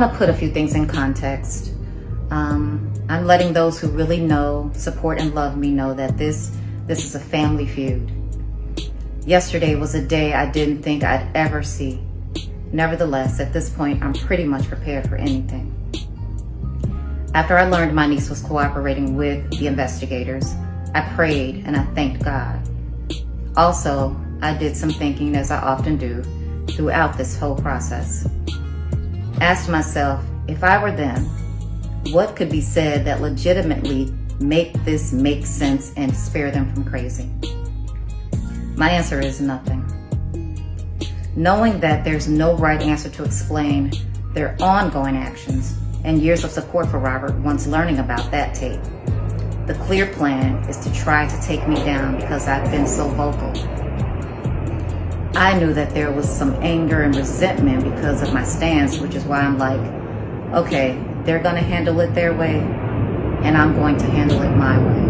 Want to put a few things in context. Um, I'm letting those who really know, support, and love me know that this this is a family feud. Yesterday was a day I didn't think I'd ever see. Nevertheless, at this point, I'm pretty much prepared for anything. After I learned my niece was cooperating with the investigators, I prayed and I thanked God. Also, I did some thinking as I often do throughout this whole process. Asked myself, if I were them, what could be said that legitimately make this make sense and spare them from crazy? My answer is nothing. Knowing that there's no right answer to explain their ongoing actions and years of support for Robert once learning about that tape. The clear plan is to try to take me down because I've been so vocal. I knew that there was some anger and resentment because of my stance, which is why I'm like, okay, they're going to handle it their way, and I'm going to handle it my way.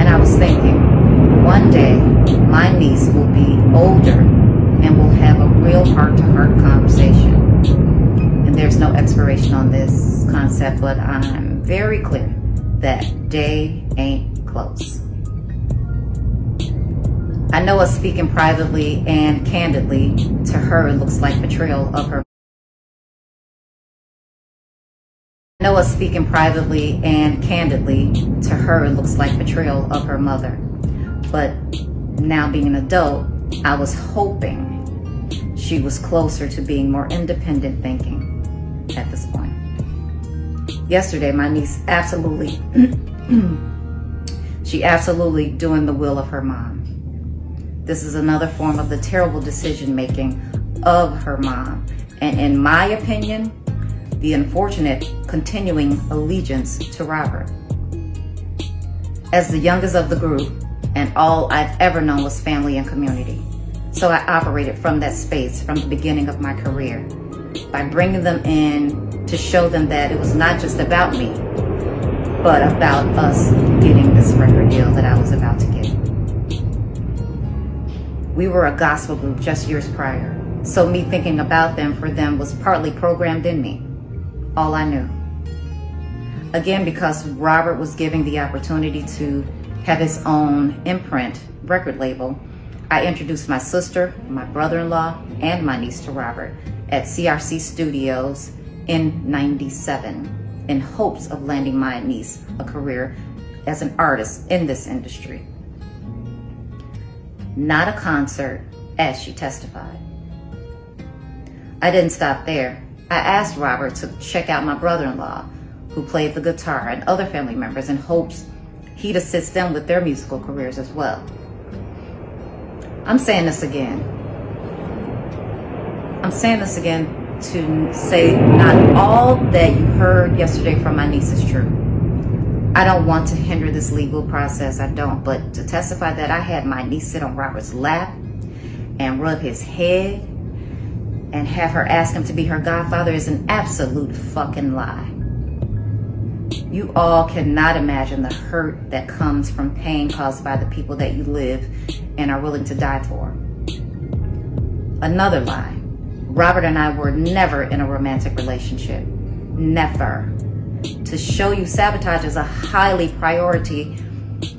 And I was thinking, one day my niece will be older and we'll have a real heart-to-heart conversation. And there's no expiration on this concept, but I'm very clear that day ain't close. I know us speaking privately and candidly to her looks like betrayal of her. I know us speaking privately and candidly to her looks like betrayal of her mother. But now being an adult, I was hoping she was closer to being more independent thinking at this point. Yesterday, my niece absolutely, she absolutely doing the will of her mom. This is another form of the terrible decision making of her mom. And in my opinion, the unfortunate continuing allegiance to Robert. As the youngest of the group, and all I've ever known was family and community. So I operated from that space from the beginning of my career by bringing them in to show them that it was not just about me, but about us getting this record deal that I was about to get. We were a gospel group just years prior, so me thinking about them for them was partly programmed in me, all I knew. Again, because Robert was giving the opportunity to have his own imprint record label, I introduced my sister, my brother-in-law, and my niece to Robert at CRC Studios in 97 in hopes of landing my niece a career as an artist in this industry. Not a concert, as she testified. I didn't stop there. I asked Robert to check out my brother-in-law, who played the guitar, and other family members in hopes he'd assist them with their musical careers as well. I'm saying this again. I'm saying this again to say not all that you heard yesterday from my niece is true. I don't want to hinder this legal process, I don't, but to testify that I had my niece sit on Robert's lap and rub his head and have her ask him to be her godfather is an absolute fucking lie. You all cannot imagine the hurt that comes from pain caused by the people that you live and are willing to die for. Another lie. Robert and I were never in a romantic relationship. Never. To show you sabotage is a highly priority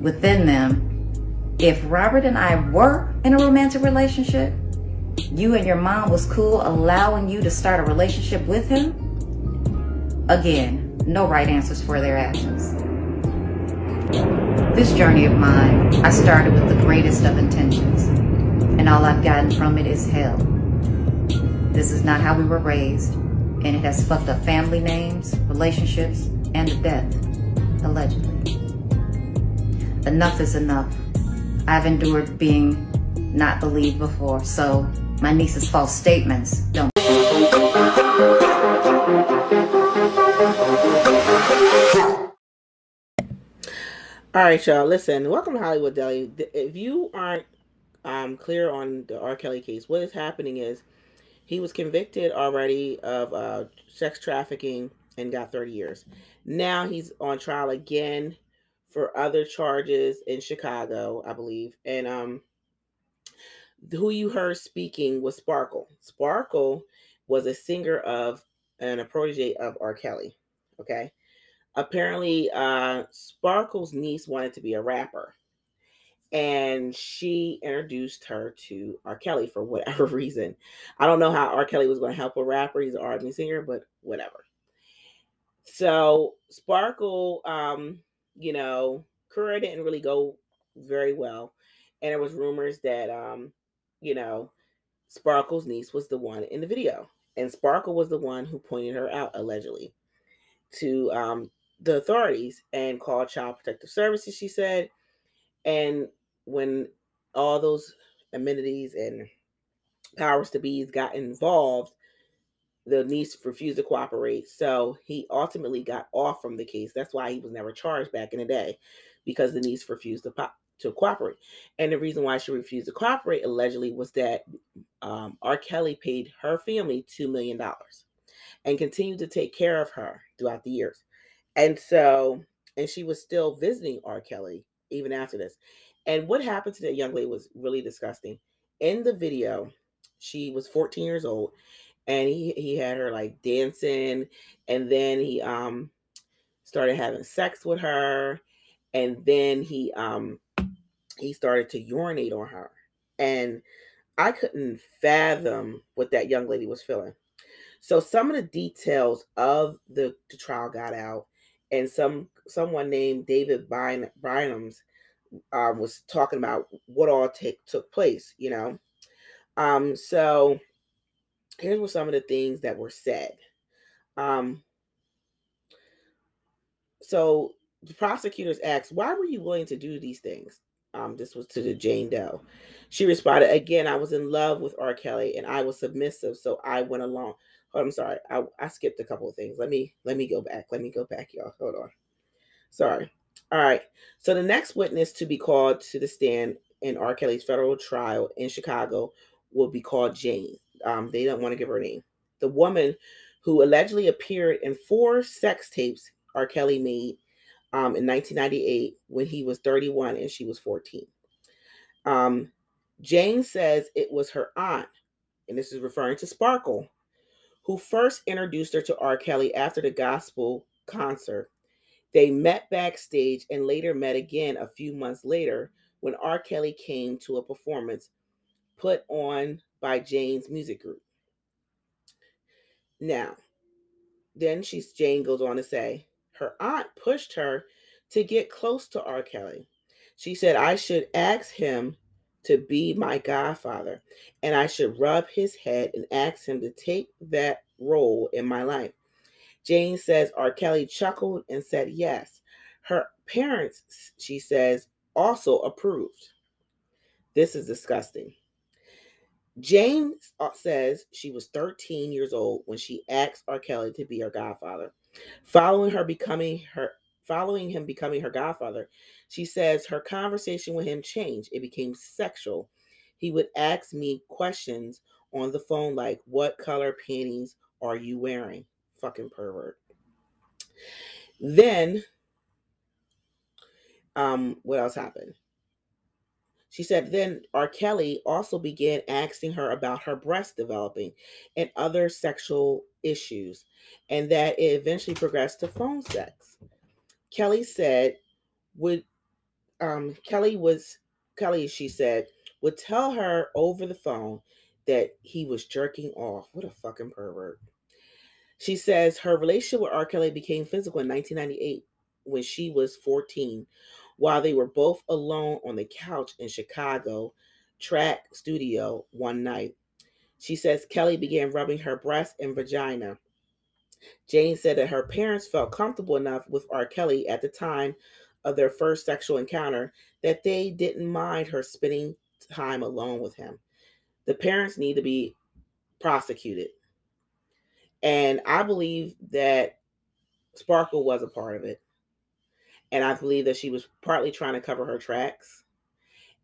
within them. If Robert and I were in a romantic relationship, you and your mom was cool allowing you to start a relationship with him, again, no right answers for their actions. This journey of mine, I started with the greatest of intentions, and all I've gotten from it is hell. This is not how we were raised, and it has fucked up family names, relationships, and death, allegedly. Enough is enough. I've endured being not believed before, so my niece's false statements don't. All right, y'all. Listen, welcome to Hollywood Deli. If you aren't um, clear on the R. Kelly case, what is happening is he was convicted already of uh, sex trafficking and got 30 years. Now he's on trial again for other charges in Chicago, I believe. And um, who you heard speaking was Sparkle. Sparkle was a singer of and a protege of R. Kelly. Okay. Apparently, uh, Sparkle's niece wanted to be a rapper. And she introduced her to R. Kelly for whatever reason. I don't know how R. Kelly was going to help a rapper. He's an R&B singer, but whatever. So Sparkle, um, you know, career didn't really go very well. And there was rumors that um, you know, Sparkle's niece was the one in the video. And Sparkle was the one who pointed her out allegedly to um, the authorities and called Child Protective Services, she said. And when all those amenities and powers to be's got involved, the niece refused to cooperate. So he ultimately got off from the case. That's why he was never charged back in the day, because the niece refused to pop, to cooperate. And the reason why she refused to cooperate allegedly was that um, R. Kelly paid her family $2 million and continued to take care of her throughout the years. And so, and she was still visiting R. Kelly even after this. And what happened to that young lady was really disgusting. In the video, she was 14 years old and he, he had her like dancing and then he um started having sex with her and then he um he started to urinate on her. And I couldn't fathom what that young lady was feeling. So some of the details of the, the trial got out, and some someone named David Byn, Bynums um, was talking about what all take, took place, you know. Um, so here's what some of the things that were said. Um, so the prosecutors asked, why were you willing to do these things? Um, this was to the Jane Doe. She responded, Again, I was in love with R. Kelly and I was submissive, so I went along. Oh, I'm sorry. I, I skipped a couple of things. Let me let me go back. Let me go back, y'all. Hold on. Sorry. All right. So the next witness to be called to the stand in R. Kelly's federal trial in Chicago will be called Jane. Um, they don't want to give her name. The woman who allegedly appeared in four sex tapes R. Kelly made um, in 1998 when he was 31 and she was 14. Um, Jane says it was her aunt, and this is referring to Sparkle, who first introduced her to R. Kelly after the gospel concert. They met backstage and later met again a few months later when R. Kelly came to a performance put on by Jane's music group. Now, then she's Jane goes on to say, her aunt pushed her to get close to R. Kelly. She said, I should ask him to be my godfather, and I should rub his head and ask him to take that role in my life. Jane says R. Kelly chuckled and said yes. Her parents, she says, also approved. This is disgusting. Jane uh, says she was 13 years old when she asked R. Kelly to be her godfather. Following her becoming her following him becoming her godfather, she says her conversation with him changed. It became sexual. He would ask me questions on the phone like, What color panties are you wearing? Fucking pervert. Then, um, what else happened? She said then R. Kelly also began asking her about her breast developing and other sexual issues, and that it eventually progressed to phone sex. Kelly said, would um, Kelly was Kelly, she said, would tell her over the phone that he was jerking off. What a fucking pervert. She says her relationship with R. Kelly became physical in 1998 when she was 14 while they were both alone on the couch in Chicago track studio one night. She says Kelly began rubbing her breast and vagina. Jane said that her parents felt comfortable enough with R. Kelly at the time of their first sexual encounter that they didn't mind her spending time alone with him. The parents need to be prosecuted. And I believe that Sparkle was a part of it and I believe that she was partly trying to cover her tracks.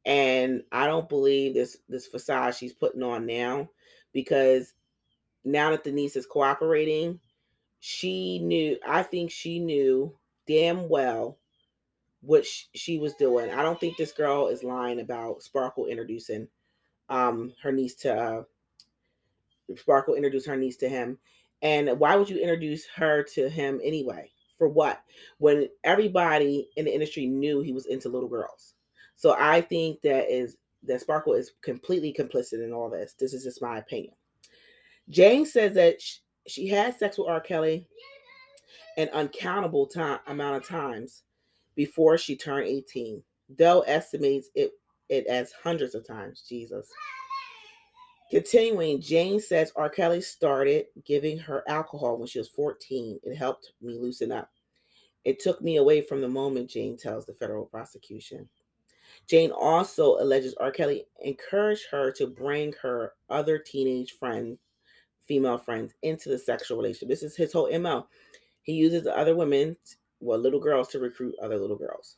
And I don't believe this this facade she's putting on now, because now that Denise is cooperating, she knew. I think she knew damn well what she was doing. I don't think this girl is lying about Sparkle introducing um her niece to uh, Sparkle introduced her niece to him. And why would you introduce her to him anyway? For what? When everybody in the industry knew he was into little girls. So I think that is that Sparkle is completely complicit in all this. This is just my opinion. Jane says that she, she had sex with R. Kelly an uncountable time amount of times before she turned 18. Dell estimates it, it as hundreds of times. Jesus. Continuing, Jane says R. Kelly started giving her alcohol when she was 14. It helped me loosen up. It took me away from the moment, Jane tells the federal prosecution. Jane also alleges R. Kelly encouraged her to bring her other teenage friends, female friends, into the sexual relationship. This is his whole MO. He uses other women, well, little girls, to recruit other little girls.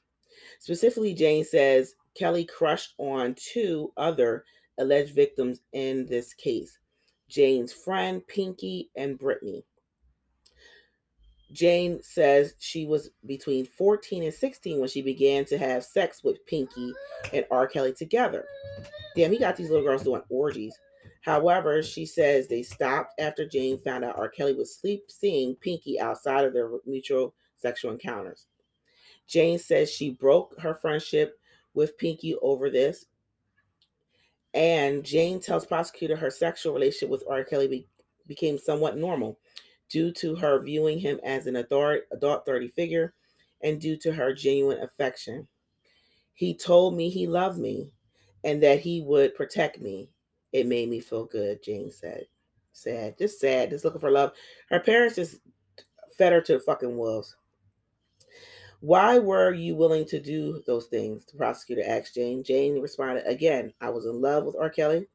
Specifically, Jane says Kelly crushed on two other alleged victims in this case Jane's friend, Pinky, and Brittany. Jane says she was between 14 and 16 when she began to have sex with Pinky and R. Kelly together. Damn, he got these little girls doing orgies. However, she says they stopped after Jane found out R. Kelly was sleep seeing Pinky outside of their mutual sexual encounters. Jane says she broke her friendship with Pinky over this. And Jane tells prosecutor her sexual relationship with R. Kelly be, became somewhat normal due to her viewing him as an adult, adult 30 figure and due to her genuine affection. He told me he loved me and that he would protect me. It made me feel good, Jane said. Sad, just sad, just looking for love. Her parents just fed her to the fucking wolves. Why were you willing to do those things? The prosecutor asked Jane. Jane responded, Again, I was in love with R. Kelly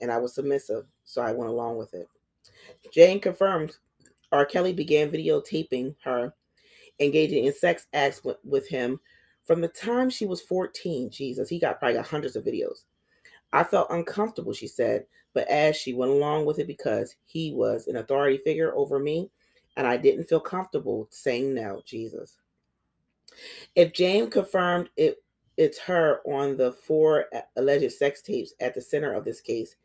and I was submissive, so I went along with it. Jane confirmed R. Kelly began videotaping her engaging in sex acts with, him from the time she was 14. Jesus, he got probably got hundreds of videos. I felt uncomfortable, she said, but as she went along with it because he was an authority figure over me and I didn't feel comfortable saying no, Jesus. If Jane confirmed it it's her on the four alleged sex tapes at the center of this case,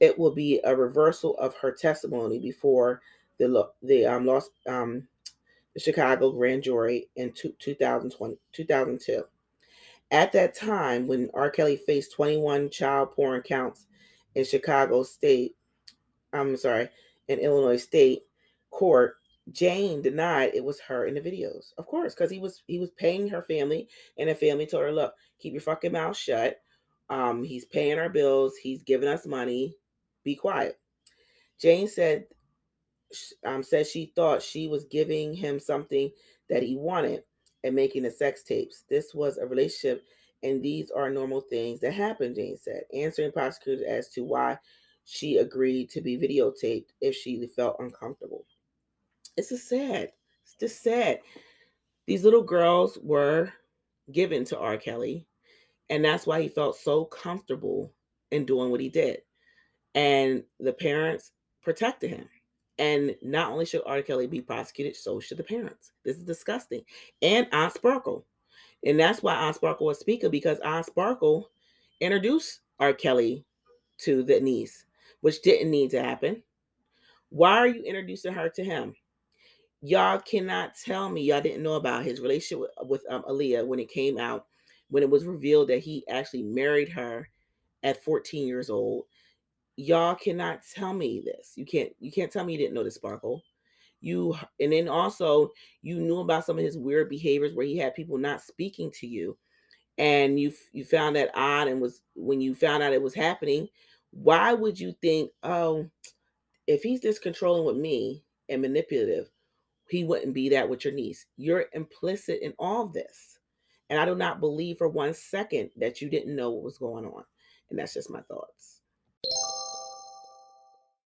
it will be a reversal of her testimony before the the um lost um the Chicago grand jury in two, 2020, 2002. At that time, when R. Kelly faced 21 child porn counts in Chicago State, I'm sorry, in Illinois State court, Jane denied it was her in the videos. Of course, because he was he was paying her family, and the family told her, "Look, keep your fucking mouth shut. Um, he's paying our bills. He's giving us money. Be quiet." Jane said um, said she thought she was giving him something that he wanted and making the sex tapes. This was a relationship, and these are normal things that happen, Jane said, answering prosecutors as to why she agreed to be videotaped if she felt uncomfortable. It's just sad. It's just sad. These little girls were given to R. Kelly, and that's why he felt so comfortable in doing what he did. And the parents protected him. And not only should R. Kelly be prosecuted, so should the parents. This is disgusting. And Aunt Sparkle. And that's why Aunt Sparkle was speaker because Aunt Sparkle introduced R. Kelly to the niece, which didn't need to happen. Why are you introducing her to him? Y'all cannot tell me y'all didn't know about his relationship with, with um, Aaliyah when it came out, when it was revealed that he actually married her at 14 years old y'all cannot tell me this. You can't you can't tell me you didn't know the sparkle. You and then also you knew about some of his weird behaviors where he had people not speaking to you and you you found that odd and was when you found out it was happening, why would you think, "Oh, if he's this controlling with me and manipulative, he wouldn't be that with your niece." You're implicit in all this. And I do not believe for one second that you didn't know what was going on. And that's just my thoughts.